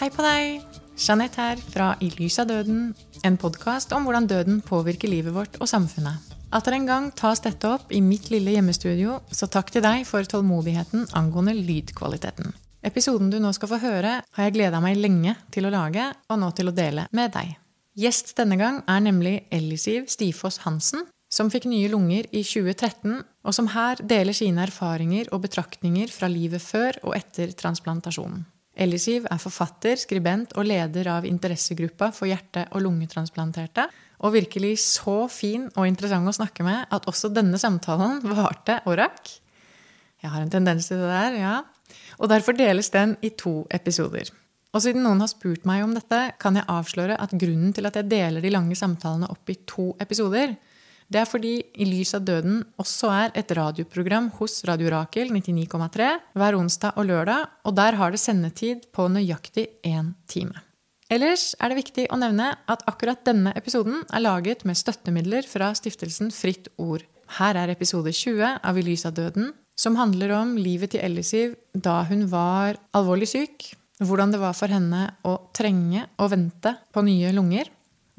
Hei på deg! Jeanette her fra I lys av døden, en podkast om hvordan døden påvirker livet vårt og samfunnet. Atter en gang tas dette opp i mitt lille hjemmestudio, så takk til deg for tålmodigheten angående lydkvaliteten. Episoden du nå skal få høre, har jeg gleda meg lenge til å lage, og nå til å dele med deg. Gjest denne gang er nemlig Ellisiv Stifoss Hansen, som fikk nye lunger i 2013, og som her deler sine erfaringer og betraktninger fra livet før og etter transplantasjonen. Ellisiv er forfatter, skribent og leder av interessegruppa for hjerte- og lungetransplanterte, og virkelig så fin og interessant å snakke med at også denne samtalen varte og rakk. Jeg har en tendens til det der, ja. Og derfor deles den i to episoder. Og siden noen har spurt meg om dette, kan jeg avsløre at grunnen til at jeg deler de lange samtalene opp i to episoder, det er fordi I lys av døden også er et radioprogram hos Radio Rakel 99,3 hver onsdag og lørdag, og der har det sendetid på nøyaktig én time. Ellers er det viktig å nevne at akkurat denne episoden er laget med støttemidler fra stiftelsen Fritt Ord. Her er episode 20 av I lys av døden, som handler om livet til Ellisiv da hun var alvorlig syk, hvordan det var for henne å trenge og vente på nye lunger,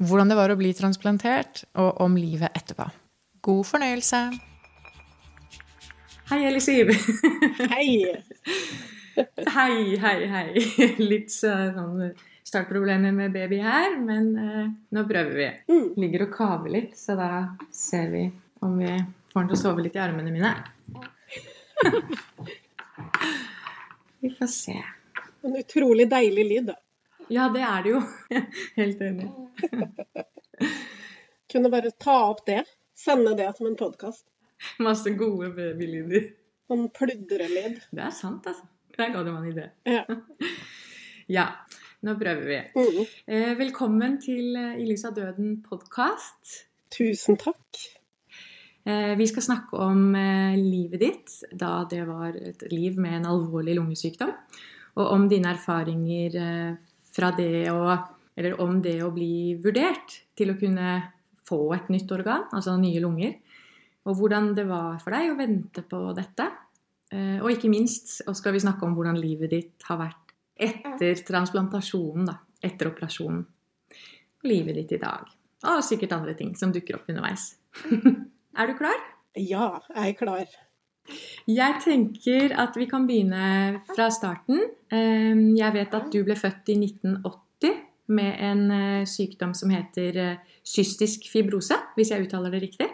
hvordan det var å bli transplantert, og om livet etterpå. God fornøyelse. Hei, Elisiv. Hei. hei, hei, hei. Litt sånn startproblemer med baby her, men uh, nå prøver vi. Mm. Ligger og kaver litt, så da ser vi om vi får den til å sove litt i armene mine. vi får se. En utrolig deilig lyd, da. Ja, det er det jo. Helt enig. Kunne bare ta opp det. Sende det som en podkast. Masse gode babylyder. Sånn pludrelyd. Det er sant, altså. Der ga du meg en idé. Ja. ja. Nå prøver vi. Mm. Eh, velkommen til eh, I lys av døden-podkast. Tusen takk. Eh, vi skal snakke om eh, livet ditt da det var et liv med en alvorlig lungesykdom. Og om dine erfaringer eh, fra det å Eller om det å bli vurdert til å kunne få et nytt organ, altså nye lunger. Og hvordan det var for deg å vente på dette. Eh, og ikke minst og skal vi snakke om hvordan livet ditt har vært etter transplantasjonen, da. Etter operasjonen. Og livet ditt i dag. Og sikkert andre ting som dukker opp underveis. er du klar? Ja, jeg er klar. Jeg tenker at vi kan begynne fra starten. Ehm, jeg vet at du ble født i 1980 med en eh, sykdom som heter eh, cystisk fibrose, hvis jeg uttaler det riktig?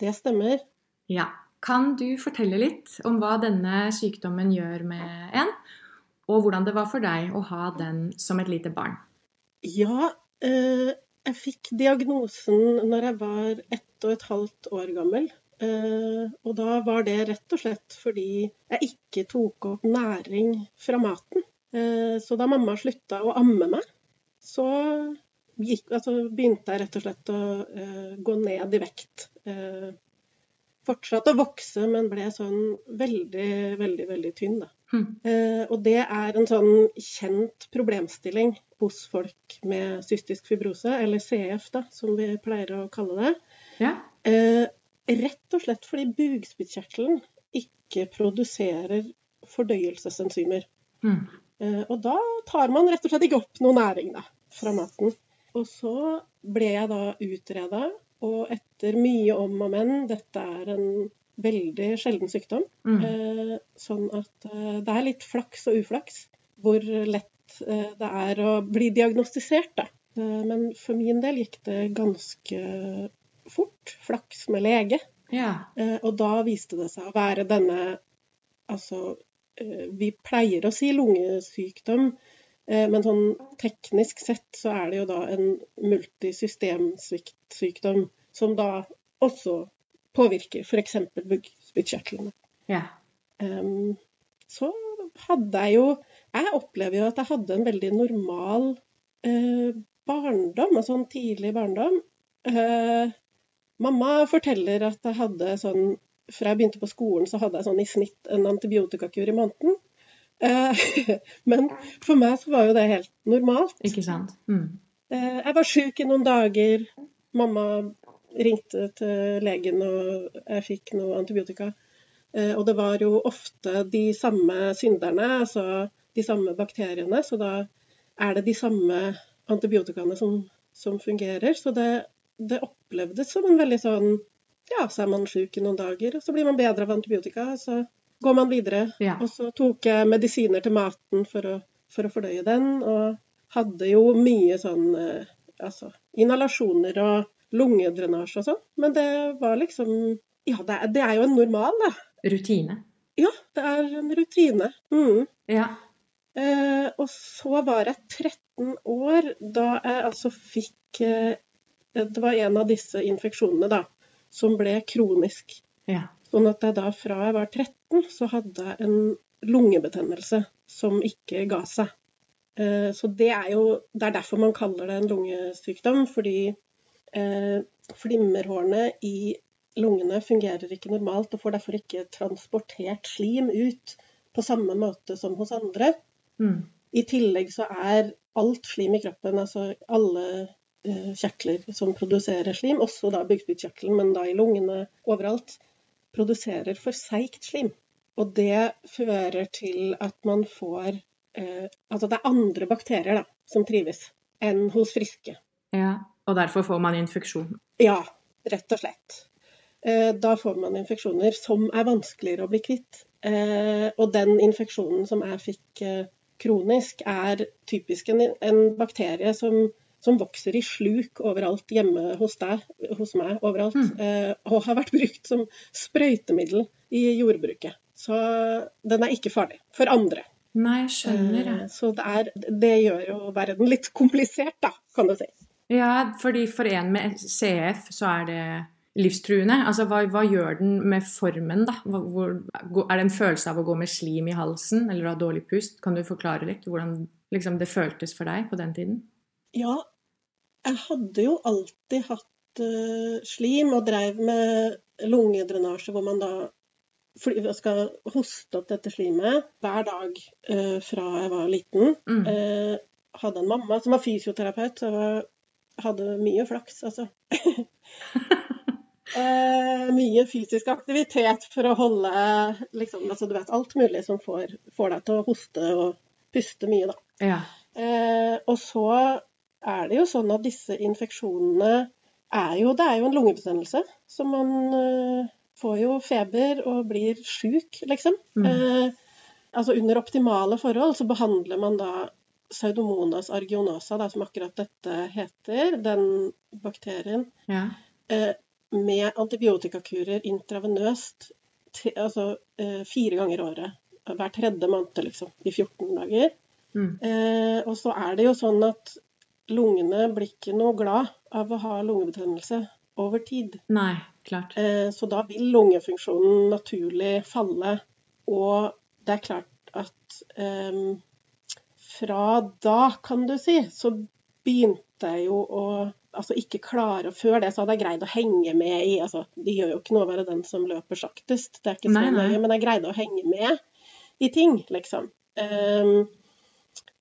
Det stemmer. Ja. Kan du fortelle litt om hva denne sykdommen gjør med en, og hvordan det var for deg å ha den som et lite barn? Ja, eh, jeg fikk diagnosen når jeg var ett og et halvt år gammel. Uh, og da var det rett og slett fordi jeg ikke tok opp næring fra maten. Uh, så da mamma slutta å amme meg, så gikk, altså, begynte jeg rett og slett å uh, gå ned i vekt. fortsatte å vokse, men ble sånn veldig, veldig, veldig tynn, da. Mm. og det er en sånn kjent problemstilling hos folk med cystisk fibrose, eller CF, da, som vi pleier å kalle det. Ja. Rett og slett fordi bugspyttkjertelen ikke produserer fordøyelsesenzymer. Mm. Og da tar man rett og slett ikke opp noe næring da, fra maten. Og så ble jeg da utreda, og etter mye om og men Dette er en veldig sjelden sykdom. Mm. Sånn at eh, det er litt flaks og uflaks hvor lett det er å bli diagnostisert, da. Men for min del gikk det ganske fort. Flaks med lege. Ja. Eh, og da viste det seg å være denne Altså, eh, vi pleier å si lungesykdom, eh, men sånn teknisk sett så er det jo da en multisystemsviktsykdom som da også påvirker f.eks. bukspyttkjertlene. ja. Um, så hadde jeg jo Jeg opplever jo at jeg hadde en veldig normal eh, barndom, altså en tidlig barndom. Eh, mamma forteller at jeg hadde sånn Fra jeg begynte på skolen, så hadde jeg sånn i snitt en antibiotikakur i måneden. Eh, men for meg så var jo det helt normalt. Ikke sant? Mm. Eh, jeg var sjuk i noen dager. Mamma ringte til legen, og jeg fikk noe antibiotika. Eh, Og det var jo ofte de samme synderne, altså de samme bakteriene. Så da er det de samme antibiotikaene som, som fungerer. Så det, det, opplevdes som en veldig sånn Ja, så er man sjuk i noen dager, og så blir man bedre av antibiotika, og så går man videre. Ja. Og så tok jeg medisiner til maten for å, for å fordøye den, og hadde jo mye sånn eh, altså inhalasjoner og lungedrenasje og sånn. Men det var liksom Ja, det er, det er jo en normal, da. Rutine. Ja, det er en rutine. Mm. Ja. Eh, og så var jeg 13 år da jeg altså fikk eh, Det var en av disse infeksjonene da, som ble kronisk. ja. Sånn at jeg da fra jeg var 13, så hadde jeg en lungebetennelse som ikke ga seg. Eh, så det er jo Det er derfor man kaller det en lungesykdom, fordi eh, flimmerhårene i lungene fungerer ikke normalt og får derfor ikke transportert slim ut på samme måte som hos andre. Mm. I tillegg så er alt slim i kroppen, altså alle kjertler som produserer slim, også da bukspyttkjertelen, men da i lungene overalt, produserer for seigt slim. Og det fører til at man får eh, Altså det er andre bakterier da, som trives, enn hos friske. ja. Og derfor får man infeksjon. Ja, rett og slett. Eh, Da får man infeksjoner som er vanskeligere å bli kvitt. Eh, Og den infeksjonen som jeg fikk eh, kronisk, er typisk en, en bakterie som, som vokser i sluk overalt hjemme hos deg, hos meg, overalt. Mm. eh, Og har vært brukt som sprøytemiddel i jordbruket. Så den er ikke farlig for andre. Nei, jeg skjønner. det. Så det, er, det gjør jo verden litt komplisert, da, kan du si. Ja, fordi for en med CF så er det livstruende. Altså, hva, hva gjør den med formen, da? Hvor, er det en følelse av å gå med slim i halsen eller ha dårlig pust? Kan du forklare litt hvordan liksom, det føltes for deg på den tiden? Ja, jeg hadde jo alltid hatt uh, slim og dreiv med lungedrenasje, hvor man da skal hoste opp dette slimet hver dag uh, fra jeg var liten. Mm. Uh, hadde en mamma som var fysioterapeut, så jeg var, hadde mye flaks, altså. eh, mye fysisk aktivitet for å holde liksom, altså, du vet, alt mulig som får, får deg til å hoste og puste mye, da. Ja. Eh, og så er det jo sånn at disse infeksjonene er jo Det er jo en lungebetennelse. Så man eh, får jo feber og blir sjuk, liksom. Mm. Eh, altså under optimale forhold så behandler man da Pseudomonas argionosa, da, som akkurat dette heter, den bakterien, ja. eh, med antibiotikakurer intravenøst til, altså, eh, fire ganger året. Hver tredje måned, liksom. I 14 dager. Mm. Eh, og så er det jo sånn at lungene blir ikke noe glad av å ha lungebetennelse over tid. Nei, klart. Eh, så da vil lungefunksjonen naturlig falle. Og det er klart at um, fra da, kan du si, så begynte jeg jo å altså ikke klare Før det så hadde jeg greid å henge med i altså Det gjør jo ikke noe å være den som løper saktest, det er ikke så nei. nøye, men jeg greide å henge med i ting, liksom. Ehm,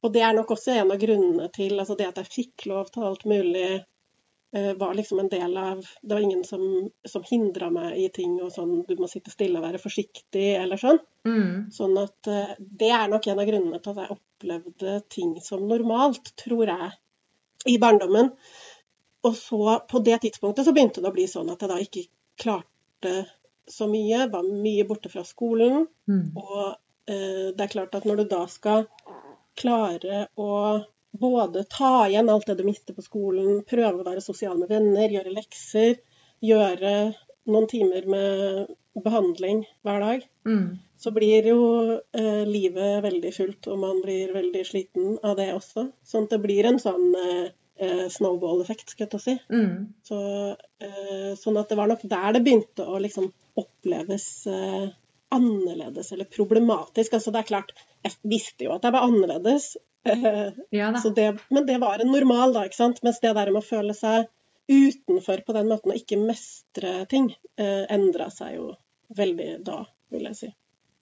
og det er nok også en av grunnene til altså det at jeg fikk lov til alt mulig, eh, var liksom en del av Det var ingen som, som hindra meg i ting og sånn Du må sitte stille og være forsiktig, eller sånn. Mm. Sånn at eh, det er nok en av grunnene til at jeg opplevde ting som normalt, tror jeg, i barndommen. Og så, på det tidspunktet, så begynte det å bli sånn at jeg da ikke klarte så mye. Var mye borte fra skolen. Mm. Og eh, det er klart at når du da skal klare å både ta igjen alt det du mister på skolen, prøve å være sosial med venner, gjøre lekser, gjøre noen timer med behandling hver dag, Mm. så blir jo eh, livet veldig fullt, og man blir veldig sliten av det også. Sånn at det blir en sånn eh, eh, snowball-effekt, skal jeg ta si. Mm. Så, eh, sånn at det var nok der det begynte å liksom oppleves eh, annerledes eller problematisk. Altså det er klart, jeg visste jo at jeg var annerledes, eh, Ja det, men det var en normal, da. ikke sant? Mens det der med å føle seg utenfor på den måten og ikke mestre ting, eh, endra seg jo veldig da, vil jeg si.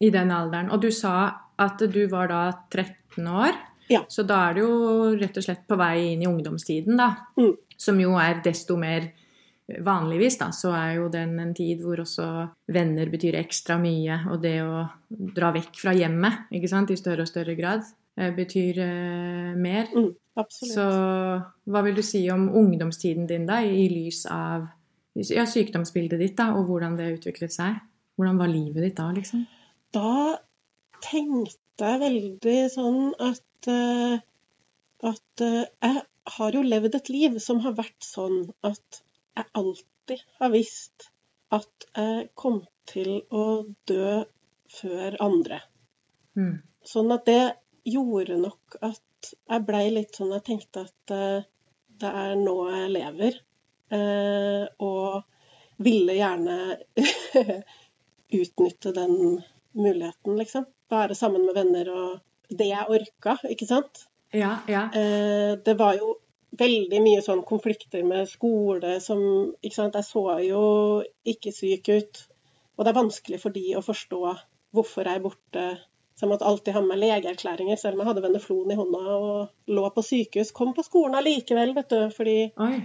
I den alderen. Og du sa at du var da 13 år. Ja. Så da er du jo rett og slett på vei inn i ungdomstiden, da. Mm. Som jo er desto mer Vanligvis da, så er jo den en tid hvor også venner betyr ekstra mye, og det å dra vekk fra hjemmet ikke sant, i større og større grad. eh, betyr eh, mer. Mm. Så hva vil du si om ungdomstiden din da, i lys av ja, sykdomsbildet ditt, da, og hvordan det utviklet seg? Hvordan var livet ditt da, liksom? Da tenkte jeg veldig sånn at eh, at eh, jeg har jo levd et liv som har vært sånn at jeg alltid har visst at jeg kom til å dø før andre. Mm. Sånn at det gjorde nok at jeg blei litt sånn Jeg tenkte at eh, det er nå jeg lever. eh, og ville gjerne utnytte den muligheten, liksom. Være sammen med venner og det jeg orka, ikke sant. Ja, ja. Eh, det var jo veldig mye sånn konflikter med skole som Ikke sant. Jeg så jo ikke syk ut. Og det er vanskelig for de å forstå hvorfor jeg er borte. Så jeg måtte alltid ha med legeerklæringer, selv om jeg hadde veneflon i hånda og lå på sykehus. Kom på skolen allikevel, vet du. Fordi Oi.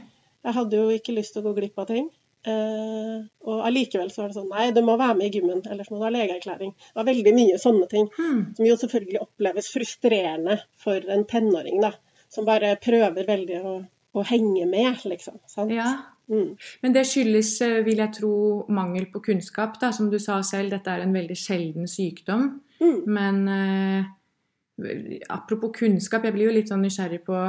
jeg hadde jo ikke lyst til å gå glipp av ting. Uh, og allikevel så var det sånn Nei, du må være med i gymmen, ellers må du ha legeerklæring. Det var veldig mye sånne ting. Hmm. Som jo selvfølgelig oppleves frustrerende for en tenåring, da. Som bare prøver veldig å, å henge med, liksom. Sant? Ja. Mm. Men det skyldes, eh, vil jeg tro, mangel på kunnskap. Da. Som du sa selv, dette er en veldig sjelden sykdom. Mm. Men eh, apropos kunnskap, jeg blir jo litt sånn nysgjerrig på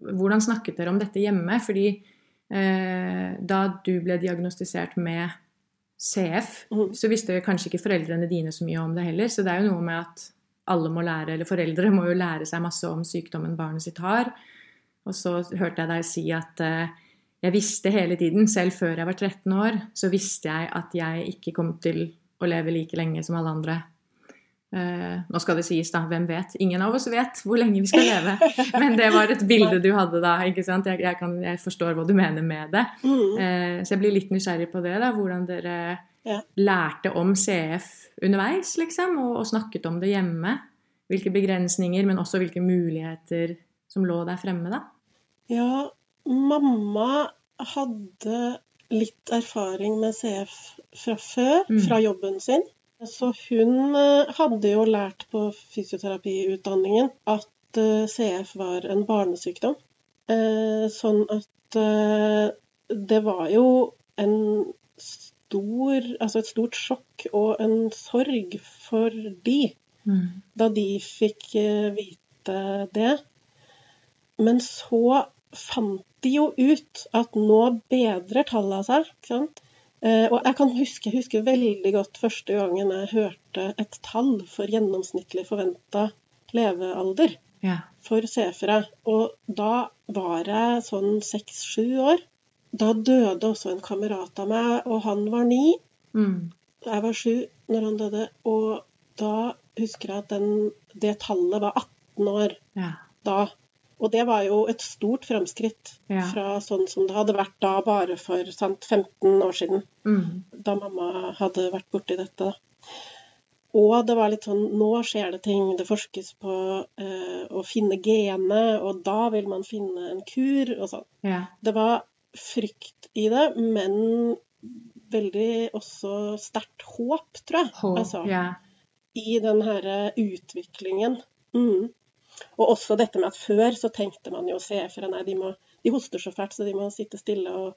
hvordan snakket dere om dette hjemme? Fordi eh, da du ble diagnostisert med CF, mm. så visste kanskje ikke foreldrene dine så mye om det heller. Så det er jo noe med at alle må lære, eller foreldre må jo lære seg masse om sykdommen barnet sitt har. Og så hørte jeg deg si at eh, jeg visste hele tiden, selv før jeg var 13 år, så visste jeg at jeg ikke kom til å leve like lenge som alle andre. Eh, nå skal det sies, da, hvem vet? Ingen av oss vet hvor lenge vi skal leve. Men det var et bilde du hadde da. ikke sant? Jeg, jeg, kan, jeg forstår hva du mener med det. Mm. Eh, så jeg blir litt nysgjerrig på det. da, Hvordan dere Ja. lærte om CF underveis, liksom, og, og snakket om det hjemme. Hvilke begrensninger, men også hvilke muligheter som lå der fremme, da. Ja, mamma hadde litt erfaring med CF fra før, Mm. fra jobben sin. Så hun eh, hadde jo lært på fysioterapiutdanningen at eh, CF var en barnesykdom. Eh, Sånn at det var jo en stor, altså et stort sjokk og en sorg for de da de fikk vite det. Men så fant de jo ut at nå bedrer tallene seg. ikke sant? Eh, og jeg kan huske, huske veldig godt første gangen jeg hørte et tall for gjennomsnittlig forventa levealder Ja. for CF-ere. Og da var jeg sånn seks-sju år. Da døde også en kamerat av meg, og han var ni. Mm. Jeg var sju når han døde, og da husker jeg at den, det tallet var 18 år Ja. da. Og det var jo et stort fremskritt Ja. fra sånn som det hadde vært da bare for sant, 15 år siden, Mm. da mamma hadde vært borti dette. Og det var litt sånn Nå skjer det ting. Det forskes på eh, å finne genet, og da vil man finne en kur og sånn. ja. Det var frykt i det, men veldig også sterkt håp, tror jeg. Håp, Altså, Ja. I den her utviklingen. Mm. Og også dette med at før så tenkte man jo CF-ere nei, de, må, de hoster så fælt, så de må sitte stille og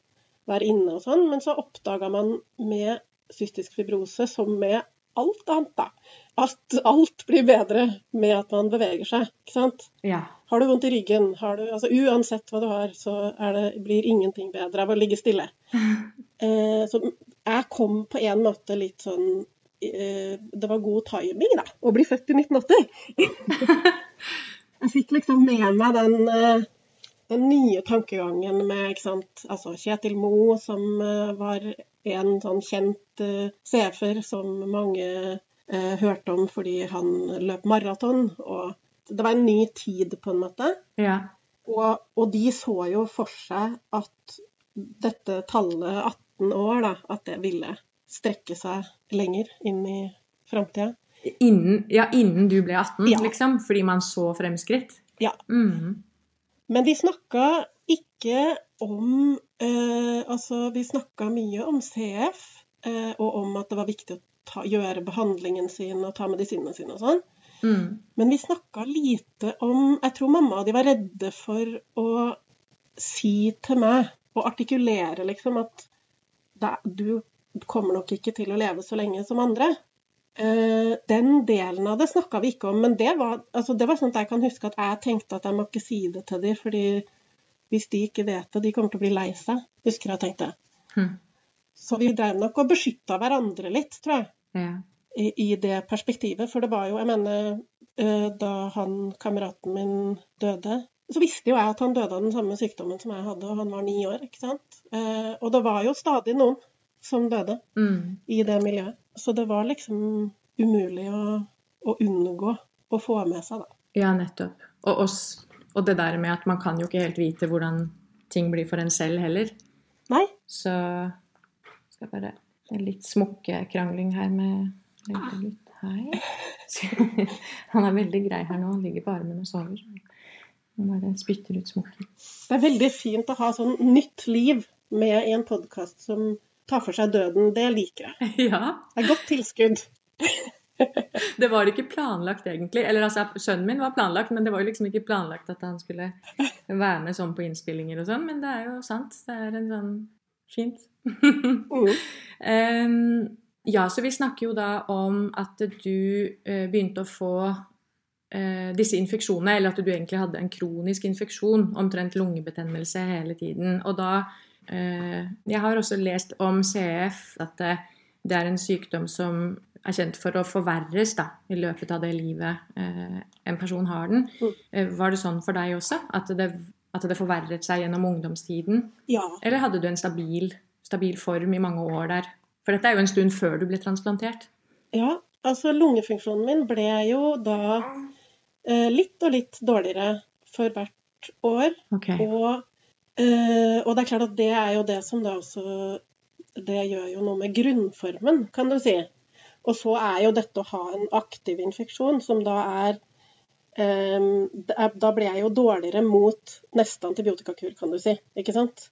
være inne og sånn. Men så oppdaga man med cystisk fibrose, som med alt annet, da, at alt blir bedre med at man beveger seg. ikke sant? ja. Har du vondt i ryggen, har du, altså uansett hva du har, så det, blir ingenting bedre av å ligge stille. Eh, så jeg kom på en måte litt sånn Det var god timing, da, å bli født i 1980. jeg fikk liksom med meg den, eh, den nye tankegangen med altså Kjetil Moe, som eh, var en sånn kjent eh, CF-er som mange eh, hørte om fordi han løp maraton. og det var en ny tid, på en måte. ja. Og, og de så jo for seg at dette tallet 18 år, da, at det ville strekke seg lenger inn i framtida. Innen, ja, innen du ble 18, Ja. liksom? Fordi man så fremskritt? Ja. Mm. Men de snakka ikke om eh, Altså, vi snakka mye om CF, eh, og om at det var viktig å ta, gjøre behandlingen sin og ta medisinene sine og sånn. Mm. Men vi snakka lite om Jeg tror mamma og de var redde for å si til meg og artikulere liksom at det, du kommer nok ikke til å leve så lenge som andre. Eh, den delen av det snakka vi ikke om, men det var, altså det var at jeg kan huske at jeg tenkte at jeg må ikke si det til dem, fordi hvis de ikke vet det, de kommer til å bli lei seg, husker jeg tenkte. Hmm. Så vi drev nok og beskytta hverandre litt, tror jeg, Ja. i, i det perspektivet. For det var jo, jeg mener, eh, da han kameraten min døde, så visste jo jeg at han døde av den samme sykdommen som jeg hadde, og han var ni år, ikke sant. Eh, Og det var jo stadig noen som døde Mm. i det miljøet. Så det var liksom umulig å, å unngå å få med seg, da. Ja, nettopp. Og, oss, og det der med at man kan jo ikke helt vite hvordan ting blir for en selv heller. Nei, Så skal jeg bare Det er litt smokkekrangling her med litt. Hei. Han er veldig grei her nå. Han ligger på armen og sover. Han bare spytter ut smokken. det er veldig fint å ha sånn nytt liv med i en podkast som tar for seg døden. Det liker jeg. Ja. Det er godt tilskudd. Det var ikke planlagt, egentlig. Eller altså, sønnen min var planlagt, men det var jo liksom ikke planlagt at han skulle være med sånn på innspillinger og sånn. Men det er jo sant. Det er en sånn Fint. Mm. um, ja, så vi snakker jo da om at du uh, begynte å få uh, disse infeksjonene, eller at du egentlig hadde en kronisk infeksjon, omtrent lungebetennelse hele tiden. Og da Jeg har også lest om CF, at det, er en sykdom som er kjent for å forverres da, i løpet av det livet eh, en person har den. Mm. Eh, var det sånn for deg også? At det, at det forverret seg gjennom ungdomstiden? Ja. Eller hadde du en stabil, stabil form i mange år der? For dette er jo en stund før du ble transplantert. ja. Altså, lungefunksjonen min ble jo da eh, litt og litt dårligere for hvert år. Okay. Og, eh, og det er klart at det er jo det som da også Det gjør jo noe med grunnformen, kan du si. Og så er jo dette å ha en aktiv infeksjon, som da er eh, Da ble jeg jo dårligere mot neste antibiotikakur, kan du si. Ikke sant?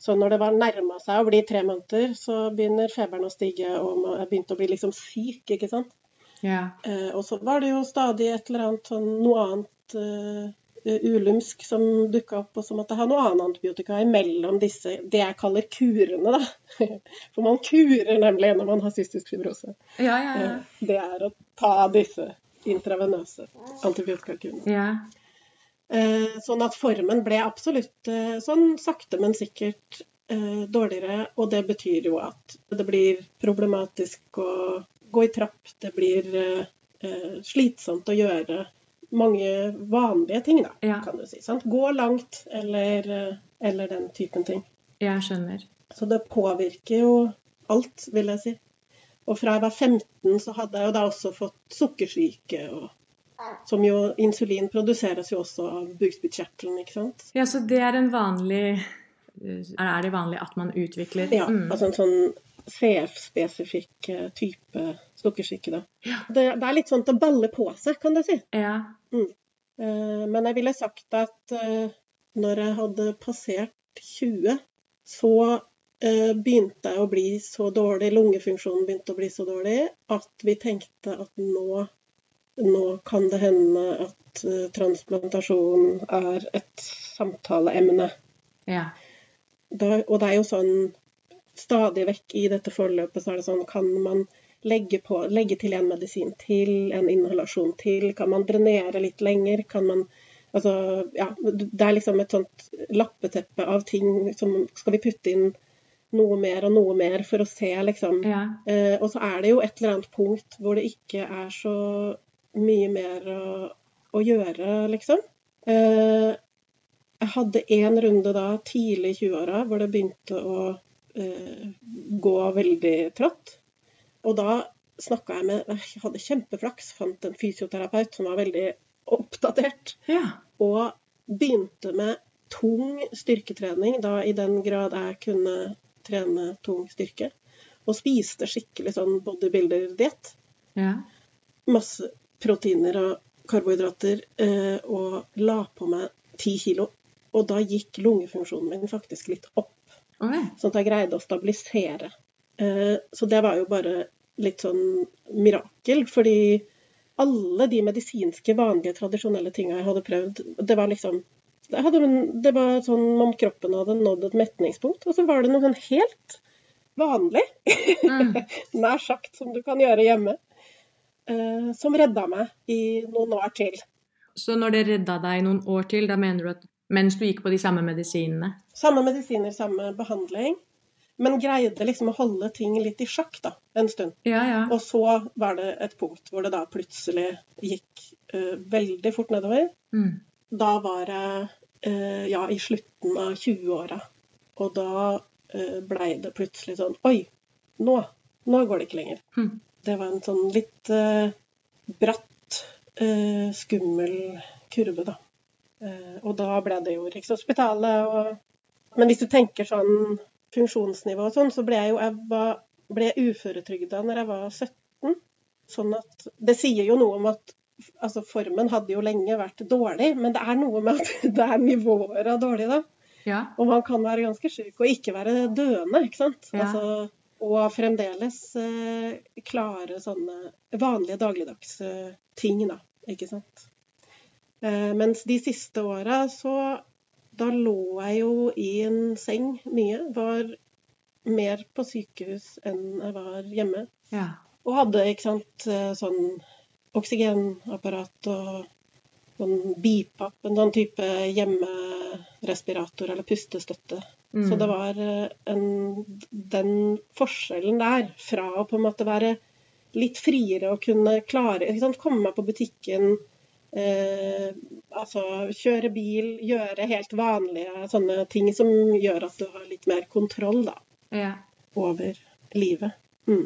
Så når det var nærma seg å bli tre måneder, så begynner feberen å stige, og jeg begynte å bli liksom syk, ikke sant. Ja. Eh, og så var det jo stadig et eller annet sånn noe annet eh, ulumsk som dukka opp, og så måtte jeg ha noe annet antibiotika imellom disse, det jeg kaller kurene, da. For man kurer nemlig når man har cystisk fibrose. Ja, ja, ja. Eh, det er å ta disse intravenøse antibiotikakurene. ja. Eh, sånn at formen ble absolutt eh, sånn sakte, men sikkert eh, dårligere. Og det betyr jo at det blir problematisk å gå i trapp. Det blir eh, eh, slitsomt å gjøre mange vanlige ting, da, Ja. kan du si. Sant? Gå langt, eller, eh, eller den typen ting. Jeg skjønner. Så det påvirker jo alt, vil jeg si. Og fra jeg var 15, så hadde jeg jo da også fått sukkersyke. Og, som jo Insulin produseres jo også av bukspyttkjertelen, ikke sant. Ja, så det er en vanlig Er det vanlig at man utvikler Ja, Mm. altså en sånn CF-spesifikk eh, type sukkersyke, da. Det, det er litt sånn at det baller på seg, kan du si. Ja. Mm. Men jeg ville sagt at eh, når jeg hadde passert 20, så eh, begynte jeg å bli så dårlig, lungefunksjonen begynte å bli så dårlig, at vi tenkte at nå, nå kan det hende at eh, transplantasjon er et samtaleemne. ja. Da, og det er jo sånn stadig vekk i dette forløpet så er det sånn Kan man legge, på, legge til en medisin til, en inhalasjon til? Kan man drenere litt lenger? Kan man Altså, ja. Det er liksom et sånt lappeteppe av ting som Skal vi putte inn noe mer og noe mer for å se, liksom? ja. Eh, og så er det jo et eller annet punkt hvor det ikke er så mye mer å, å gjøre, liksom. Eh, jeg hadde én runde da tidlig i 20-åra hvor det begynte å gå veldig trått. Og da snakka jeg med Jeg hadde kjempeflaks, fant en fysioterapeut som var veldig oppdatert. ja. Og begynte med tung styrketrening, da i den grad jeg kunne trene tung styrke. Og spiste skikkelig sånn bodybuilder-diett. ja. Masse proteiner og karbohydrater. Eh, og la på meg ti kilo. Og da gikk lungefunksjonen min faktisk litt opp, Okay. sånn at jeg greide å stabilisere. Eh, så det var jo bare litt sånn mirakel, fordi alle de medisinske, vanlige, tradisjonelle tinga jeg hadde prøvd. Det var liksom det, hadde, det var sånn om kroppen hadde nådd et metningspunkt. Og så var det noe sånn helt vanlig, mm. nær sagt, som du kan gjøre hjemme, uh, som redda meg i noen år til. Så når det redda deg noen år til, da mener du at mens du gikk på de samme medisinene? Samme medisiner, samme behandling. Men greide liksom å holde ting litt i sjakk da, en stund. Ja, ja. Og så var det et punkt hvor det da plutselig gikk uh, veldig fort nedover. Mm. Da var det uh, ja, i slutten av 20-åra. Og da uh, blei det plutselig sånn Oi, nå, nå går det ikke lenger. Mm. Det var en sånn litt bratt, skummel kurve, da. Og da ble det jo Rikshospitalet og Men hvis du tenker sånn funksjonsnivå og sånn, så ble jeg jo jeg var, ble uføretrygda når jeg var 17. Sånn at Det sier jo noe om at altså formen hadde jo lenge vært dårlig, men det er noe med at det er nivåer av dårlig, da. Ja. Og man kan være ganske syk og ikke være døende, ikke sant. Ja. Altså, og fremdeles eh, klare sånne vanlige dagligdags eh, ting, da. Ikke sant. Eh, mens de siste åra så da lå jeg jo i en seng mye. Var mer på sykehus enn jeg var hjemme. Ja. Og hadde ikke sant, eh, sånn oksygenapparat og sånn BIPAP, en sånn type hjemmerespirator eller pustestøtte. Mm. Så det var eh, en, den forskjellen der fra å på en måte være litt friere og kunne klare Komme meg på butikken, Eh, altså kjøre bil, gjøre helt vanlige sånne ting som gjør at du har litt mer kontroll da, ja. over livet. Mm.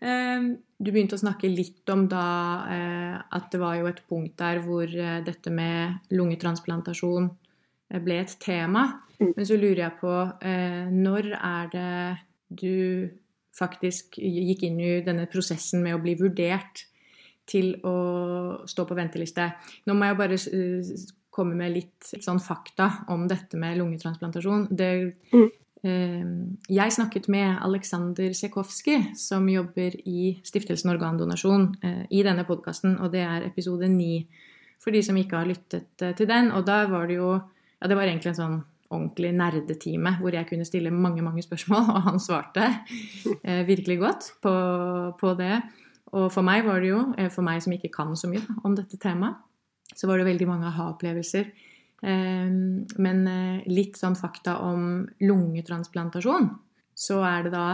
Eh, du begynte å snakke litt om da eh, at det var jo et punkt der hvor eh, dette med lungetransplantasjon eh, ble et tema. Mm. Men så lurer jeg på eh, når er det du faktisk gikk inn i denne prosessen med å bli vurdert til å stå på venteliste. Nå må jeg bare uh, komme med litt sånn fakta om dette med lungetransplantasjon. Det, mm. eh, jeg snakket med Aleksander Sekowski, som jobber i Stiftelsen Organdonasjon, eh, i denne podkasten, og det er episode ni for de som ikke har lyttet til den. Og da var det jo Ja, det var egentlig en sånn ordentlig nerdetime hvor jeg kunne stille mange mange spørsmål, og han svarte virkelig godt på, på det. Og for meg var det jo, eh, for meg som ikke kan så mye om dette temaet, så var det veldig mange aha-opplevelser. Ehm, men eh, litt sånn fakta om lungetransplantasjon. Så er det da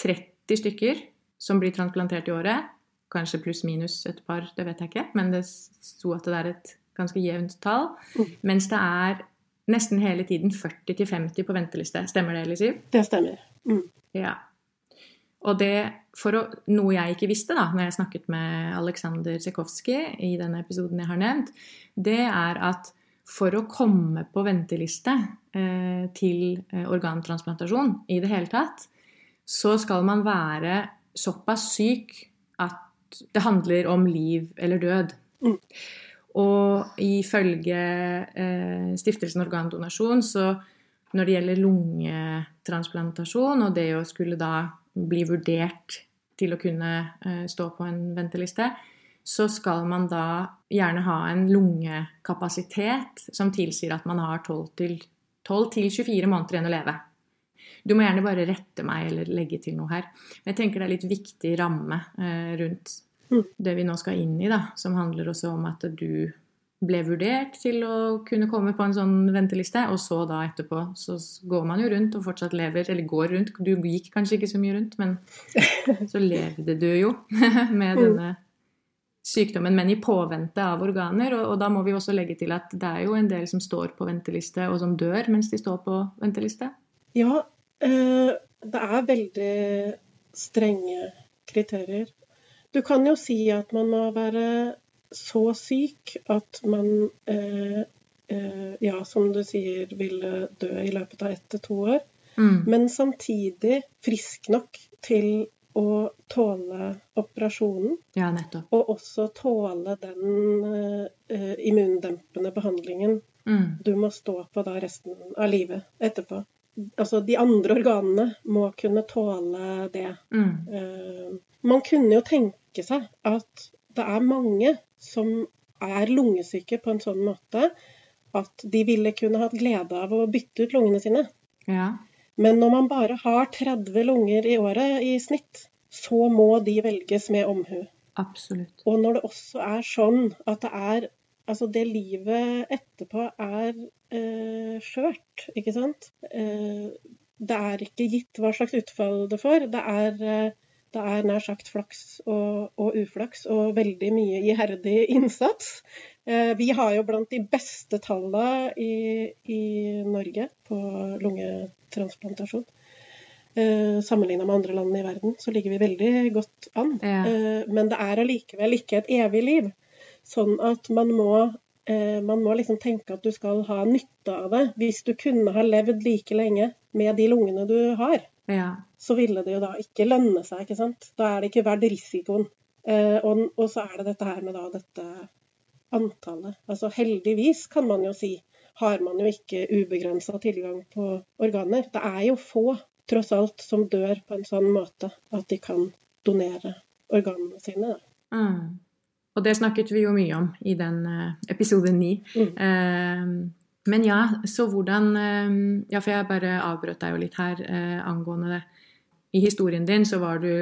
30 stykker som blir transplantert i året. Kanskje pluss-minus et par, det vet jeg ikke. Men det sto at det er et ganske jevnt tall. Mm. Mens det er nesten hele tiden 40-50 på venteliste. Stemmer det, Elisiv? Det stemmer. Mm. Ja. Og det, for å, noe jeg ikke visste da når jeg snakket med Aleksandr Sekowski i denne episoden jeg har nevnt, det er at for å komme på venteliste eh, til eh, organtransplantasjon i det hele tatt, så skal man være såpass syk at det handler om liv eller død. Mm. Og ifølge eh, Stiftelsen Organdonasjon så når det gjelder lungetransplantasjon og det å skulle da bli vurdert til å kunne uh, stå på en venteliste, så skal man da gjerne ha en lungekapasitet som tilsier at man har 12-24 måneder igjen å leve. Du må gjerne bare rette meg eller legge til noe her. Men jeg tenker det er litt viktig ramme uh, rundt mm. det vi nå skal inn i, da, som handler også om at du ble vurdert til å kunne komme på en sånn venteliste, og så da etterpå så går man jo rundt og fortsatt lever, eller går rundt, du gikk kanskje ikke så mye rundt, men så levde du jo med mm. denne sykdommen, men i påvente av organer, og, og da må vi også legge til at det er jo en del som står på venteliste, og som dør mens de står på venteliste. Ja, øh, det er veldig strenge kriterier. Du kan jo si at man må være så syk at man, eh, eh, ja, som du sier, ville dø i løpet av ett til to år. Mm. Men samtidig frisk nok til å tåle operasjonen. Ja, nettopp. Og også tåle den eh, immundempende behandlingen Mm. du må stå på da resten av livet etterpå. Altså, de andre organene må kunne tåle det. Mm. Eh, man kunne jo tenke seg at det er mange som er lungesyke på en sånn måte at de ville kunne hatt glede av å bytte ut lungene sine. Ja. Men når man bare har 30 lunger i året i snitt, så må de velges med omhu. Absolutt. Og når det også er sånn at det er Altså, det livet etterpå er eh, skjørt, ikke sant? Eh, det er ikke gitt hva slags utfall det får. Det er, eh, det er nær sagt flaks og, og, uflaks og veldig mye iherdig innsats. Eh, vi har jo blant de beste tallene i, i Norge på lungetransplantasjon. Eh, Sammenligna med andre land i verden, så ligger vi veldig godt an. Ja. Eh, men det er allikevel ikke et evig liv. Sånn at man må, man må liksom tenke at du skal ha nytte av det. Hvis du kunne ha levd like lenge med de lungene du har, Ja. så ville det jo da ikke lønne seg, ikke sant. Da er det ikke verdt risikoen. Eh, og, og så er det dette her med da dette antallet. Altså heldigvis, kan man jo si, har man jo ikke ubegrensa tilgang på organer. Det er jo få, tross alt, som dør på en sånn måte at de kan donere organene sine. Da. Mm. Og det snakket vi jo mye om i den eh, episode ni. Mm. Eh, men ja, så hvordan eh, Ja, for jeg bare avbrøt deg jo litt her eh, angående det. I historien din så var du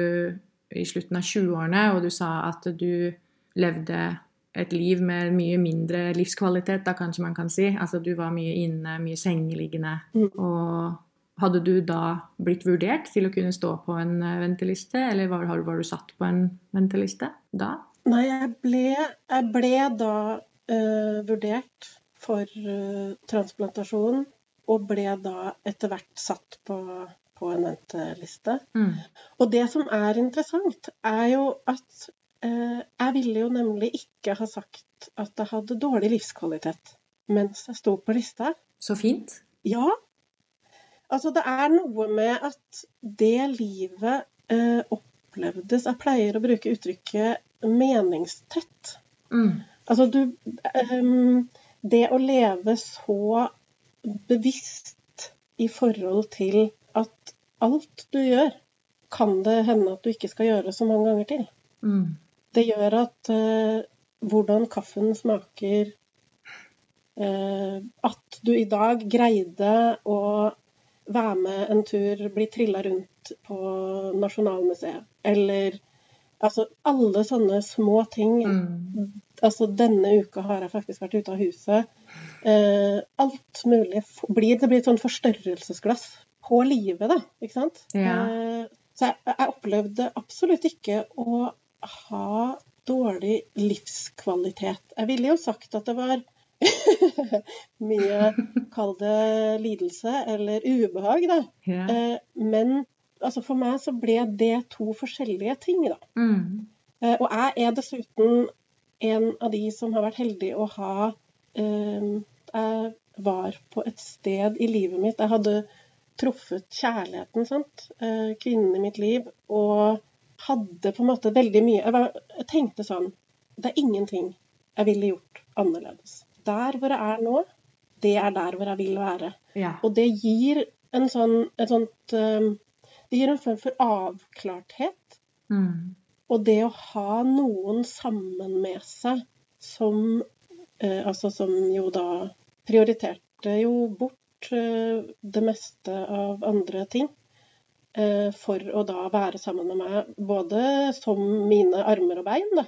i slutten av 20-årene, og du sa at du levde et liv med mye mindre livskvalitet, da kanskje man kan si. Altså du var mye inne, mye sengeliggende. Mm. Og hadde du da blitt vurdert til å kunne stå på en eh, venteliste, eller var, var du satt på en venteliste da? Nei, jeg ble, jeg ble da øh, vurdert for eh, transplantasjon, og ble da etter hvert satt på, på en venteliste. Mm. Og det som er interessant, er jo at eh, jeg ville jo nemlig ikke ha sagt at jeg hadde dårlig livskvalitet mens jeg sto på lista. Så fint. Ja. Altså, det er noe med at det livet eh, opplevdes Jeg pleier å bruke uttrykket meningstett. Mm. Altså, du ehm, Det å leve så bevisst i forhold til at alt du gjør, kan det hende at du ikke skal gjøre så mange ganger til. Mm. Det gjør at eh, hvordan kaffen smaker eh, At du i dag greide å være med en tur, bli trilla rundt på Nasjonalmuseet, eller Altså alle sånne små ting. Mm. Altså denne uka har jeg faktisk vært ute av huset. Eh, alt mulig blir Det blir et sånn forstørrelsesglass på livet, da. Ikke sant? Ja. Eh, så jeg, jeg opplevde absolutt ikke å ha dårlig livskvalitet. Jeg ville jo sagt at det var mye, kall det lidelse eller ubehag, da. Ja. Eh, men altså for meg så ble det to forskjellige ting, da. Mm. Eh, Og jeg er dessuten en av de som har vært heldig å ha eh, Jeg var på et sted i livet mitt Jeg hadde truffet kjærligheten, sant. Eh, kvinnen i mitt liv. Og hadde på en måte veldig mye Jeg, var, jeg tenkte sånn Det er ingenting jeg ville gjort annerledes. Der hvor jeg er nå, det er der hvor jeg vil være. ja. Og det gir en sånn, et sånt eh, Det gir en form for avklarthet. Mm. Og det å ha noen sammen med seg som eh, Altså som jo da prioriterte jo bort eh, det meste av andre ting eh, for å da være sammen med meg, både som mine armer og bein, da.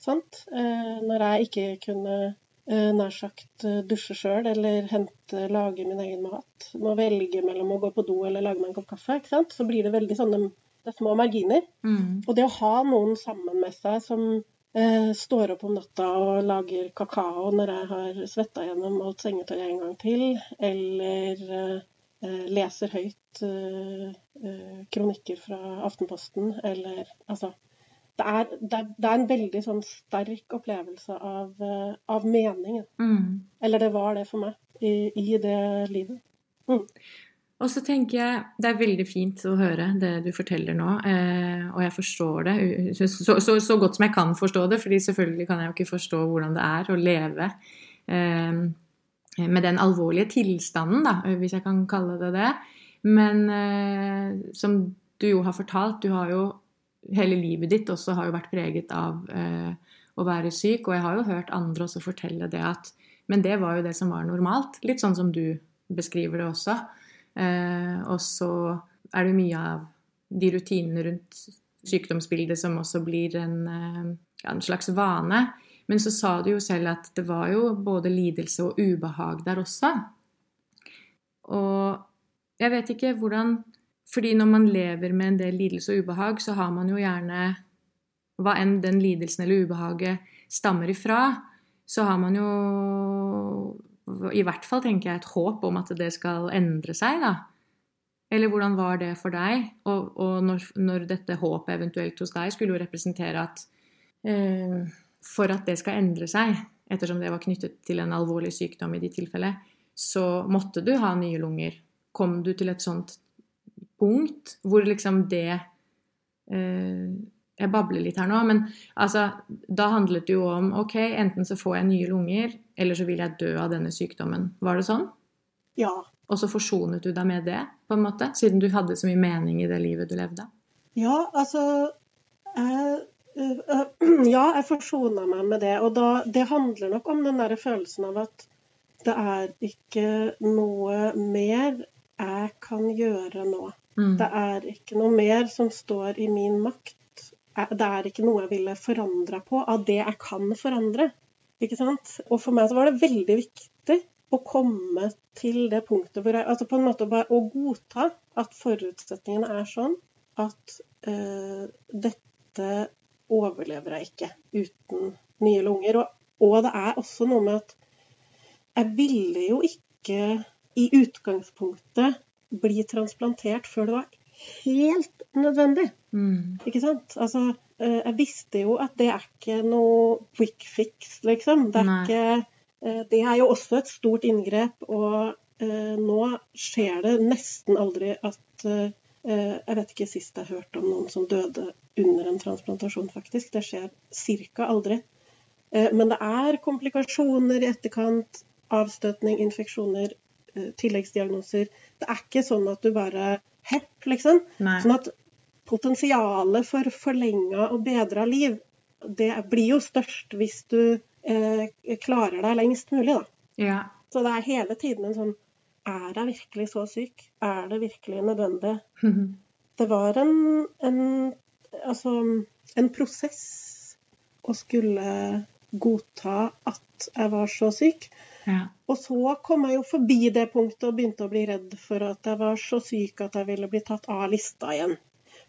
Sant? Eh, når jeg ikke kunne eh, nær sagt eh, dusje sjøl eller hente, lage min egen mat. Må velge mellom å gå på do eller lage meg en kopp kaffe. ikke sant? Så blir det veldig sånne det er små marginer. Mm. Og det å ha noen sammen med seg som eh, står opp om natta og lager kakao når jeg har svetta gjennom alt sengetøyet en gang til, eller eh, leser høyt eh, eh, kronikker fra Aftenposten, eller altså det er, det, er, det er en veldig sånn sterk opplevelse av, eh, av mening. Mm. Eller det var det for meg i, i det livet. Og så tenker jeg det er veldig fint å høre det du forteller nå, eh, og jeg forstår det så, så, så, godt som jeg kan forstå det, fordi selvfølgelig kan jeg jo ikke forstå hvordan det er å leve eh, med den alvorlige tilstanden, da, hvis jeg kan kalle det det. Men eh, som du jo har fortalt, du har jo hele livet ditt også har jo vært preget av å være syk. Og jeg har jo hørt andre også fortelle det at Men det var jo det som var normalt. Litt sånn som du beskriver det også. Eh, og så er det mye av de rutinene rundt sykdomsbildet som også blir en, eh, ja, en slags vane. Men så sa du jo selv at det var jo både lidelse og ubehag der også. Og jeg vet ikke hvordan fordi når man lever med en del lidelse og ubehag, så har man jo gjerne Hva enn den lidelsen eller ubehaget stammer ifra, så har man jo i hvert fall, tenker jeg, et håp om at det skal endre seg, da. Eller hvordan var det for deg? Og, og når, når, dette håpet eventuelt hos deg skulle jo representere at eh, for at det skal endre seg, ettersom det var knyttet til en alvorlig sykdom i ditt tilfelle, så måtte du ha nye lunger. Kom du til et sånt punkt hvor liksom det eh, Jeg babler litt her nå, men altså, da handlet det jo om OK, enten så får jeg nye lunger, eller så vil jeg dø av denne sykdommen. Var det sånn? Ja. Og så forsonet du deg med det, på en måte? Siden du hadde så mye mening i det livet du levde? Ja, altså jeg, øh, Ja, jeg forsona meg med det. Og da, det handler nok om den der følelsen av at det er ikke noe mer jeg kan gjøre nå. Mm. Det er ikke noe mer som står i min makt. Det er ikke noe jeg ville forandra på av det jeg kan forandre. Ikke sant? Og for meg så var det veldig viktig å komme til det punktet hvor jeg Altså på en måte bare å godta at forutsetningene er sånn at uh, dette overlever jeg ikke uten nye lunger. Og, og det er også noe med at jeg ville jo ikke i utgangspunktet bli transplantert før det var helt nødvendig. Mm. Ikke sant? Altså, eh, jeg visste jo at det er ikke noe quick fix, liksom. Det er, ikke, eh, det er jo også et stort inngrep, og eh, nå skjer det nesten aldri at Jeg vet ikke sist jeg hørte om noen som døde under en transplantasjon, faktisk. Det skjer ca. aldri. Men det er komplikasjoner i etterkant, avstøtning, infeksjoner, Eh, tilleggsdiagnoser. Det er ikke sånn at du bare hepp, liksom. Nei. Sånn at potensialet for forlenga og bedra liv, det blir jo størst hvis du eh, klarer deg lengst mulig, da. Ja. Så det er hele tiden en sånn Er jeg virkelig så syk? Er det virkelig nødvendig? Det var en, en altså en prosess å skulle godta at jeg var så syk. Ja. Og så kom jeg jo forbi det punktet og begynte å bli redd for at jeg var så syk at jeg ville bli tatt av lista igjen.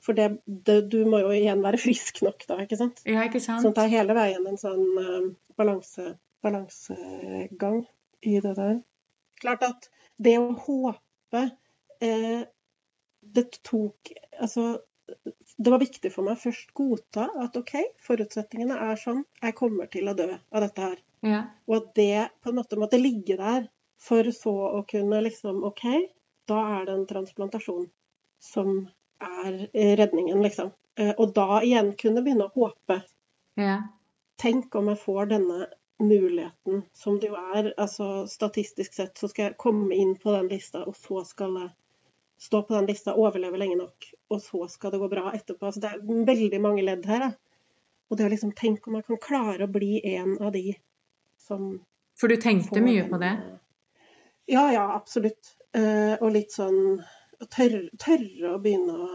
For det, det, du må jo igjen være frisk nok da, ikke sant? Ja, ikke sant? Sånn at det er hele veien en sånn uh, balanse, balansegang i det der. Klart at det å håpe eh, Det tok Altså, det var viktig for meg først godta at OK, forutsetningene er sånn. Jeg kommer til å dø av dette her. Ja. Og at det på en måte måtte ligge der for så å kunne liksom OK, da er det en transplantasjon som er redningen, liksom. Eh, og da igjen kunne begynne å håpe. Ja. Tenk om jeg får denne muligheten, som det jo er. Altså statistisk sett så skal jeg komme inn på den lista, og så skal jeg stå på den lista, overleve lenge nok, og så skal det gå bra etterpå. Altså, det er veldig mange ledd her. Da. Og det å liksom tenke om jeg kan klare å bli en av de som For du tenkte mye på det? Ja, ja, absolutt. Og litt sånn tørre, tørre, å begynne å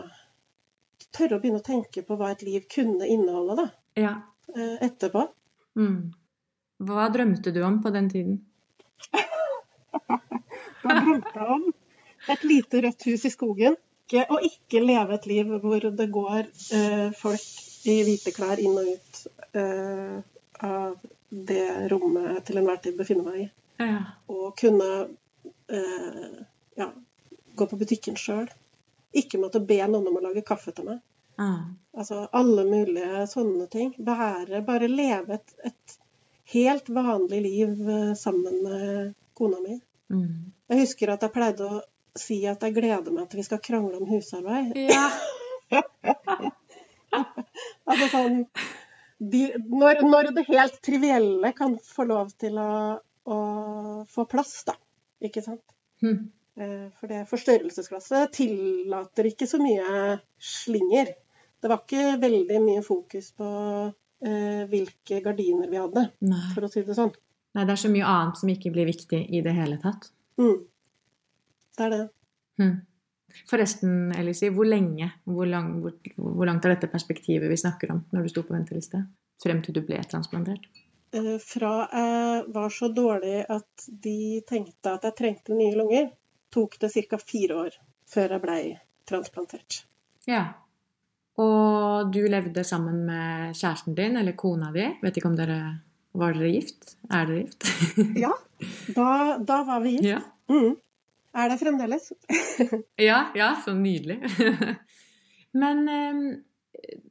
Tørre å begynne å tenke på hva et liv kunne inneholde, da. Ja. Uh, etterpå. Mm. Hva drømte du om på den tiden? Hva drømte jeg om? Et lite rødt hus i skogen. Og ikke leve et liv hvor det går uh, folk i hvite klær inn og ut av det rommet jeg til enhver tid befinner meg i. Ja. Og kunne eh, ja, gå på butikken sjøl. Ikke måtte be noen om å lage kaffe til meg. Ah. Altså alle mulige sånne ting. Være, bare leve et, et helt vanlig liv eh, sammen med kona mi. Mm. Jeg husker at jeg pleide å si at jeg gleder meg til vi skal krangle om husarbeid. Ja. altså sånn de, når, når, det helt trivielle kan få lov til å, å få plass, da. Ikke sant? Mm. For det forstørrelsesglasset tillater ikke så mye slinger. Det var ikke veldig mye fokus på eh, hvilke gardiner vi hadde, Nei. for å si det sånn. Nei, det er så mye annet som ikke blir viktig i det hele tatt. Mm. Det er det. Hm. Forresten, Elise, hvor lenge, hvor, lang, hvor, hvor langt er dette perspektivet vi snakker om når du sto på venteliste? Frem til du ble transplantert? Eh, fra jeg var så dårlig at de tenkte at jeg trengte nye lunger, tok det ca. fire år før jeg blei transplantert. Ja. Og du levde sammen med kjæresten din, eller kona di. Vet ikke om dere Var dere gift? Er dere gift? Ja, da, da var vi gift. ja. Mm. Er det fremdeles? Ja, ja, så nydelig. Men eh,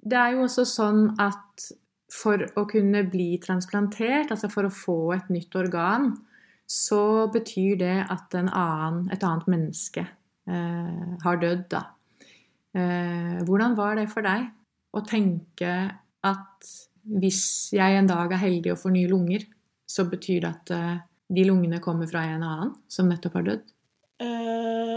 det er jo også sånn at for å kunne bli transplantert, altså for å få et nytt organ, så betyr det at en annen, et annet menneske eh, har dødd, da. Eh, hvordan var det for deg å tenke at hvis jeg en dag er heldig og får nye lunger, så betyr det at eh, de lungene kommer fra en annen som nettopp har dødd? Eh,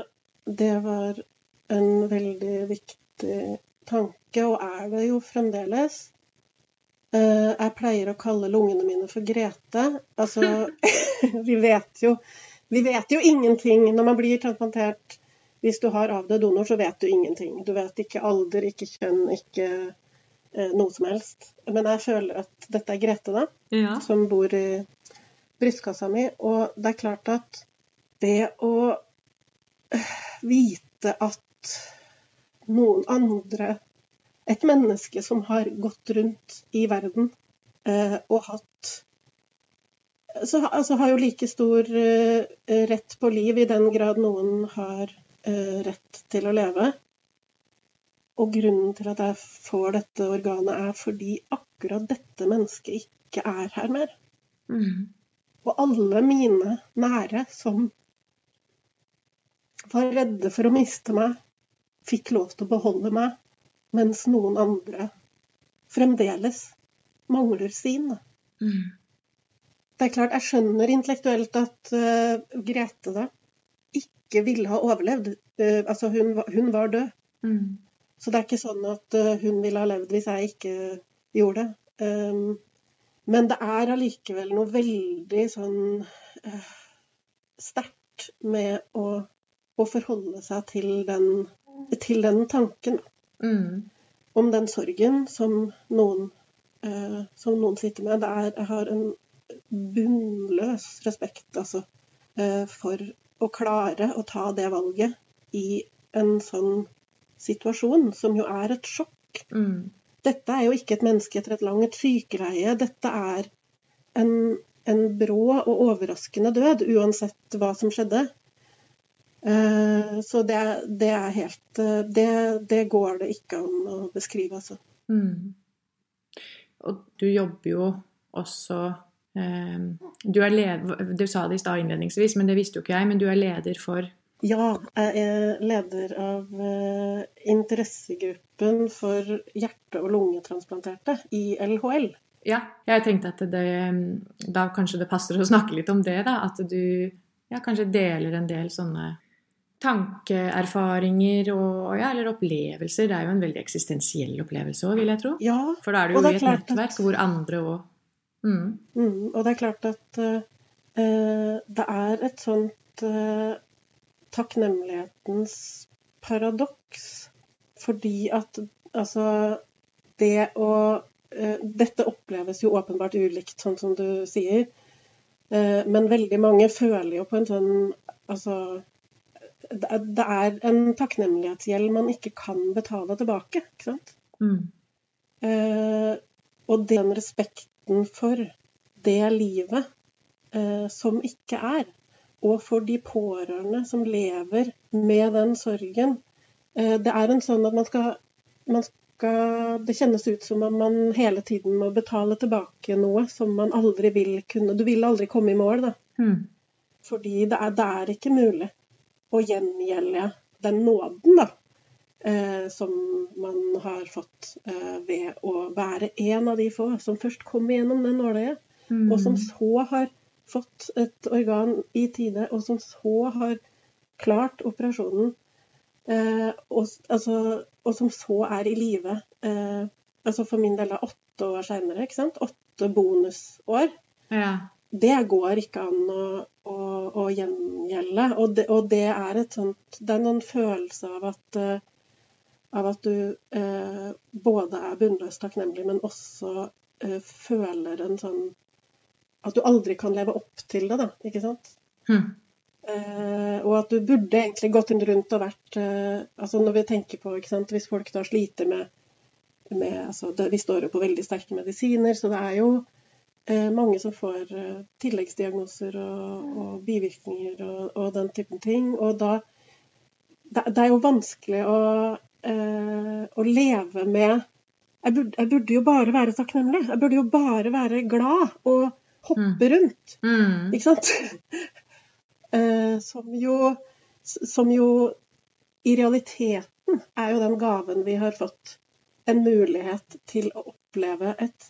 det var en veldig viktig tanke, og er det jo fremdeles. Eh, jeg pleier å kalle lungene mine for Grete. Altså, vi vet jo Vi vet jo ingenting når man blir transplantert. Hvis du har avdød donor, så vet du ingenting. Du vet ikke alder, ikke kjønn, ikke eh, noe som helst. Men jeg føler at dette er Grete, da, Ja. som bor i brystkassa mi. Og det er klart at det å øh, vite at noen andre Et menneske som har gått rundt i verden eh, og hatt så, altså, har jo like stor eh, rett på liv i den grad noen har eh, rett til å leve. Og grunnen til at jeg får dette organet, er fordi akkurat dette mennesket ikke er her mer. Mm. Og alle mine nære som var redde for å miste meg, fikk lov til å beholde meg, mens noen andre fremdeles mangler sin. Mm. Det er klart, jeg skjønner intellektuelt at uh, Grete da ikke ville ha overlevd. Uh, altså, hun, hun var død. Mm. Så det er ikke sånn at uh, hun ville ha levd hvis jeg ikke gjorde det. Um, men det er allikevel noe veldig sånn uh, sterkt med å, å forholde seg til den, til den tanken Mm. om den sorgen som noen, eh, som noen sitter med. Er, jeg har en bunnløs respekt altså, eh, for å klare å ta det valget i en sånn situasjon, som jo er et sjokk. Mm. Dette er jo ikke et menneske etter et langt sykeleie. Dette er en, en brå og overraskende død, uansett hva som skjedde. Eh, så det, det er helt eh, det, det går det ikke an å beskrive, altså. Mm. Og du jobber jo også eh, du, er leder, du sa det i stad innledningsvis, men det visste jo ikke jeg, men du er leder for Ja, jeg er leder av interessegruppen for hjerte- og lungetransplanterte i LHL. Ja, jeg tenkte at det, da kanskje det passer å snakke litt om det, da. At du ja, kanskje deler en del sånne tankeerfaringer og, ja, eller opplevelser. Det er jo en veldig eksistensiell opplevelse òg, vil jeg tro. Ja, For da er du jo er i et nettverk at- hvor andre òg mm. mm, og det er klart at eh, det er et sånt uh, takknemlighetens paradoks. Fordi at altså det å uh, Dette oppleves jo åpenbart ulikt, sånn som du sier. Men veldig mange føler jo på en sånn Altså det er- en takknemlighetsgjeld man ikke kan betale tilbake. ikke sant? Mm. Eh, og den respekten for det livet eh, som ikke er, og for de pårørende som lever med den sorgen. Eh, det er en sånn at man skal, man skal Det kjennes ut som om man hele tiden må betale tilbake noe som man aldri vil kunne Du vil aldri komme i mål, da. Mm. Fordi det er, det er ikke mulig å gjengjelde den nåden, da. Eh, som man har fått eh, ved å være en av de få som først kom igjennom det nåløyet, Mm. og som så har fått et organ i tide, og som så har klart operasjonen. Eh, og, altså, og, som så er i live. Eh, altså for min del er åtte år seinere. Åtte bonusår. Ja. Det går ikke an å, å, å gjengjelde. Og det, og det, er et sånt Det er noen følelse av at uh, av at du eh, både er bunnløst takknemlig, men også eh, føler en sånn At du aldri kan leve opp til det, da. Ikke sant? Mm. Eh, og at du burde egentlig gått rundt og vært uh, altså Når vi tenker på sant, Hvis folk da sliter med, med altså det, Vi står jo på veldig sterke medisiner, så det er jo mange som får tilleggsdiagnoser og, og bivirkninger og, og, den typen ting. Og da Det, er jo vanskelig å, å leve med jeg burde, jeg burde, jo bare være takknemlig. Jeg burde jo bare være glad og hoppe mm. rundt. Mm. Ikke sant? Eh, som, jo, som jo i realiteten er jo den gaven vi har fått. En mulighet til å oppleve et,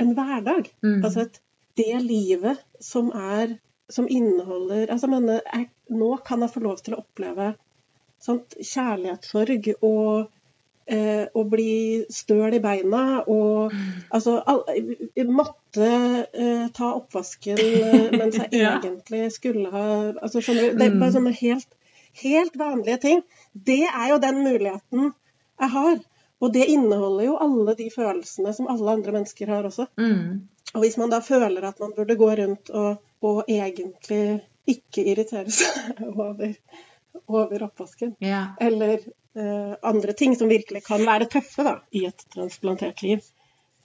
en hverdag. Mm. Altså at det livet som er Som inneholder altså mener, jeg, Nå kan jeg få lov til å oppleve sånt kjærlighetssorg og eh, å bli støl i beina og altså all, Måtte eh, ta oppvasken eh, mens jeg ja. egentlig skulle ha altså, skjønner du, Det er bare mm. sånne helt, helt vanlige ting. Det er jo den muligheten jeg har. Og det inneholder jo alle de følelsene som alle andre mennesker har også. Mm. Og hvis man da føler at man burde gå rundt og, og egentlig ikke irritere seg over, over oppvasken, ja. eller Eh, andre ting som virkelig kan være tøffe da, i et transplantert liv,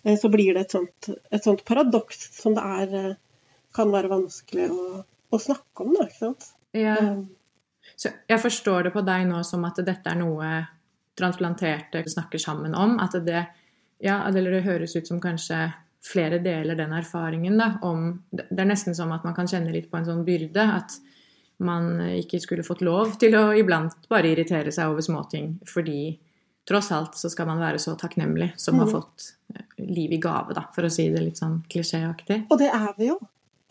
eh, så blir det et sånt, et sånt paradoks som det er, eh, kan være vanskelig å, å snakke om. Da, ikke sant? Ja. Så jeg forstår det på deg nå som at dette er noe transplanterte snakker sammen om. At det, ja, eller det høres ut som kanskje flere deler den erfaringen. Da, om, det er nesten som at man kan kjenne litt på en sånn byrde. At man ikke skulle fått lov til å iblant bare irritere seg over småting. Fordi tross alt så skal man være så takknemlig som mm. har fått eh, liv i gave, da, for å si det litt sånn klisjéaktig. Og det er vi jo.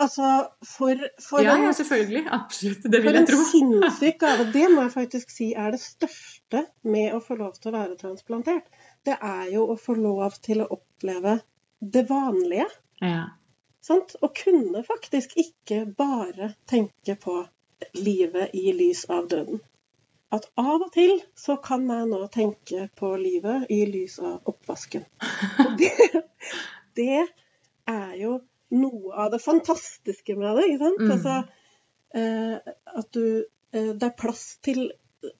Altså, for, for ja, ja, selvfølgelig. Absolutt. Det vil jeg tro. For en sinnssyk gave. Det må jeg faktisk si er det største med å få lov til å være transplantert. Det er jo å få lov til å oppleve det vanlige. Ja. Sant? Og kunne faktisk ikke bare tenke på livet i lys av døden. At av og til så kan jeg nå tenke på livet i lys av oppvasken. Og det, det er jo noe av det fantastiske med det. ikke sant? Mm. Altså, eh, at du eh, Det er plass til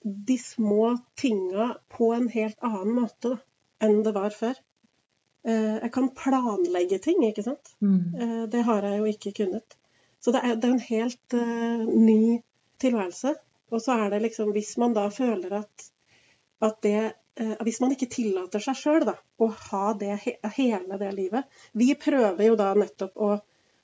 de små tinga på en helt annen måte da, enn det var før. Eh, jeg kan planlegge ting, ikke sant. Mm. Eh, det har jeg jo ikke kunnet. Så det er, det er en helt uh, ny tilværelse. Og så er det liksom Hvis man da føler at, at det uh, Hvis man ikke tillater seg sjøl å ha det, hele det livet Vi prøver jo da nettopp å,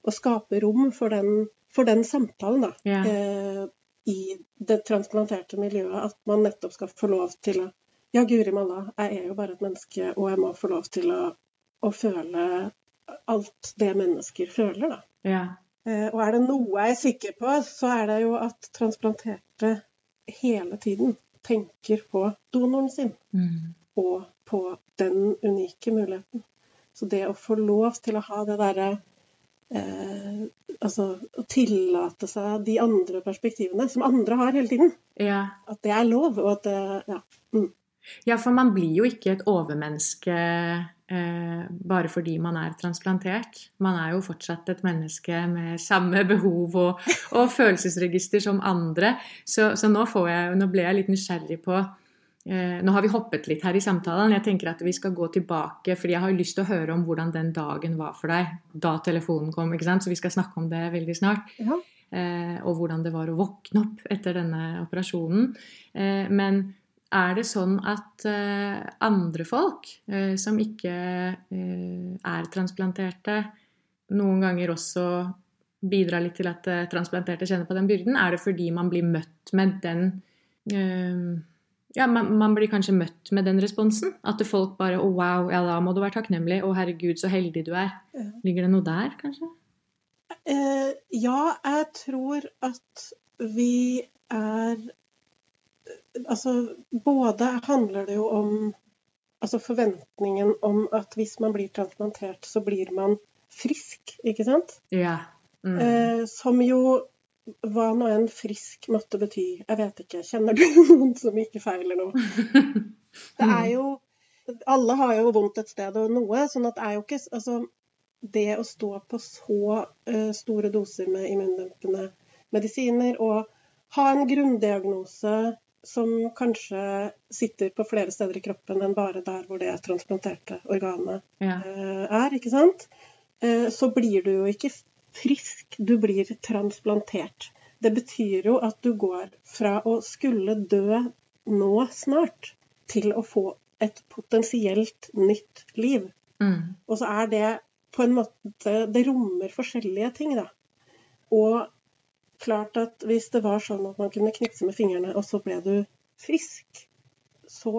å skape rom for den, for den samtalen, da. Yeah. Uh, I det transplanterte miljøet. At man nettopp skal få lov til å Ja, guri malla, jeg er jo bare et menneske, og jeg må få lov til å, å føle alt det mennesker føler, da. Ja. Eh, og er det noe jeg er sikker på, så er det jo at transplanterte hele tiden tenker på donoren sin. Mm. Og på den unike muligheten. Så det å få lov til å ha det derre eh, Altså å tillate seg de andre perspektivene som andre har hele tiden. Ja. At det er lov, og at det Ja. Mm. Ja, for man blir jo ikke et overmenneske eh, bare fordi man er transplantert. Man er jo fortsatt et menneske med samme behov og, og følelsesregister som andre. Så, så nå, jeg, nå, ble jeg litt nysgjerrig på eh, Nå har vi hoppet litt her i samtalen. Jeg tenker at vi skal gå tilbake, fordi jeg har lyst til å høre om hvordan den dagen var for deg da telefonen kom. ikke sant? Så vi skal snakke om det veldig snart. Ja. Eh, og hvordan det var å våkne opp etter denne operasjonen. Eh, men er det sånn at andre folk som ikke er transplanterte, noen ganger også bidrar litt til at transplanterte kjenner på den byrden? Er det fordi man blir møtt med den Ja, man, man, blir kanskje møtt med den responsen? At folk bare Å, oh, wow, ja, da må du være takknemlig. Å, herregud, så heldig du er. Ligger det noe der, kanskje? ja, jeg tror at vi er Altså, både handler det jo om altså forventningen om at hvis man blir transplantert, så blir man frisk, ikke sant? Ja. Mm. Eh, som jo hva nå enn frisk måtte bety. Jeg vet ikke. Kjenner du noen som ikke feiler noe? Det er jo Alle har jo vondt et sted og noe, sånn at det er jo ikke Altså, det å stå på så uh, store doser med immundempende medisiner og ha en grunndiagnose som kanskje sitter på flere steder i kroppen enn bare der hvor det transplanterte organet ja. uh, er, ikke sant? Uh, så blir du jo ikke frisk, du blir transplantert. Det betyr jo at du går fra å skulle dø nå snart, til å få et potensielt nytt liv. Mm. Og så er det på en måte Det rommer forskjellige ting, da. Og klart at hvis det var sånn at man kunne knipse med fingrene, og så ble du frisk, så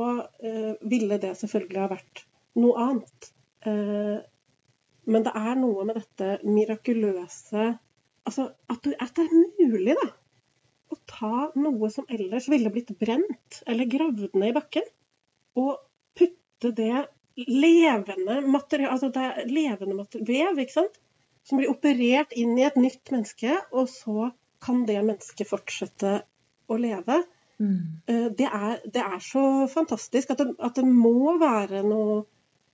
eh, ville det selvfølgelig ha vært noe annet. Eh, men det er noe med dette mirakuløse Altså at, at det er mulig, da. Å ta noe som ellers ville blitt brent eller gravd ned i bakken, og putte det levende materiale Altså det er levende materiale, vev, ikke sant? Som blir operert inn i et nytt menneske, og så kan det mennesket fortsette å leve. Mm. Eh, det, er, det, er, så fantastisk at det, at det må være noe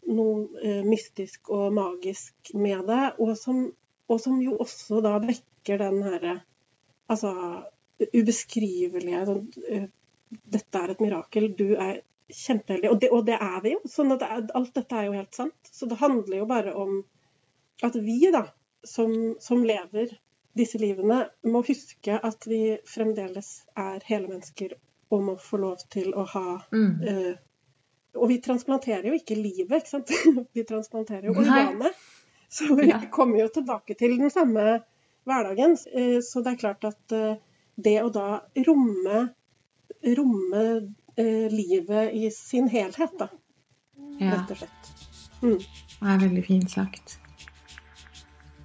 noe eh, mystisk og magisk med det, og som, og som, jo også da vekker den herre Altså ubeskrivelige sånn, uh, Dette er et mirakel, du er kjempeheldig. Og det, og det er vi jo. sånn at Alt dette er jo helt sant. Så det handler jo bare om at vi, da, som, som lever disse livene, må huske at vi fremdeles er hele mennesker og må få lov til å ha mm. uh, og vi transplanterer jo ikke livet, ikke sant? Vi transplanterer jo organet. Så vi ja. kommer jo tilbake til den samme hverdagen. Eh, så det er klart at eh, det å da romme, romme eh, livet i sin helhet, da. Ja. Rett og slett. Mm. Det er veldig fint sagt.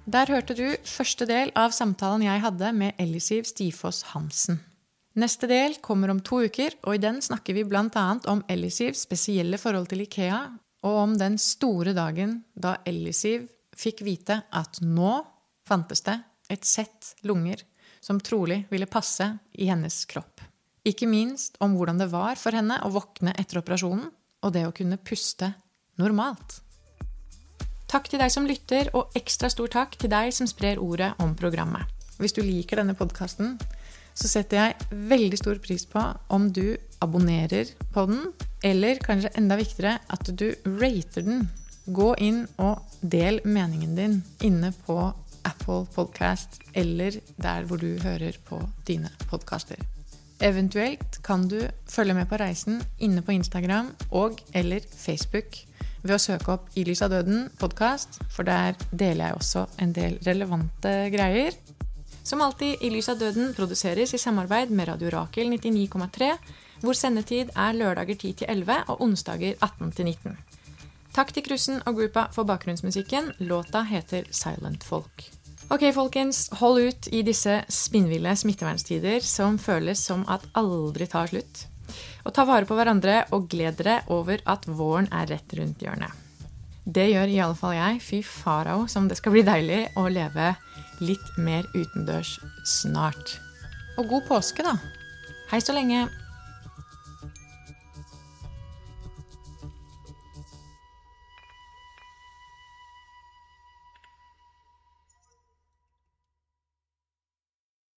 Der hørte du første del av samtalen jeg hadde med Ellisiv Stifoss Hansen. Neste del kommer om to uker, og i den snakker vi bl.a. om Ellisivs spesielle forhold til Ikea, og om den store dagen da Ellisiv fikk vite at nå fantes det et sett lunger som trolig ville passe i hennes kropp. Ikke minst om hvordan det var for henne å våkne etter operasjonen, og det å kunne puste normalt. Takk til deg som lytter, og ekstra stor takk til deg som sprer ordet om programmet. Hvis du liker denne podkasten, så setter jeg veldig stor pris på om du abonnerer på den, eller kanskje enda viktigere at du rater den. Gå inn og del meningen din inne på Apple Podcast eller der hvor du hører på dine podkaster. Eventuelt kan du følge med på reisen inne på Instagram og eller Facebook ved å søke opp I lys av døden podkast, for der deler jeg også en del relevante greier. Som alltid i Lys av døden produseres i samarbeid med Radio Rakel 99,3, hvor sendetid er lørdager 10 til 11 og onsdager 18 til 19. Takk til Krussen og gruppa for bakgrunnsmusikken. Låta heter Silent Folk. Ok, folkens, hold ut i disse spinnville smittevernstider som føles som at aldri tar slutt. Og ta vare på hverandre og gled dere over at våren er rett rundt hjørnet. Det gjør i alle fall jeg. Fy farao som det skal bli deilig å leve litt mer utendørs snart. Og god påske, da. Hei så lenge.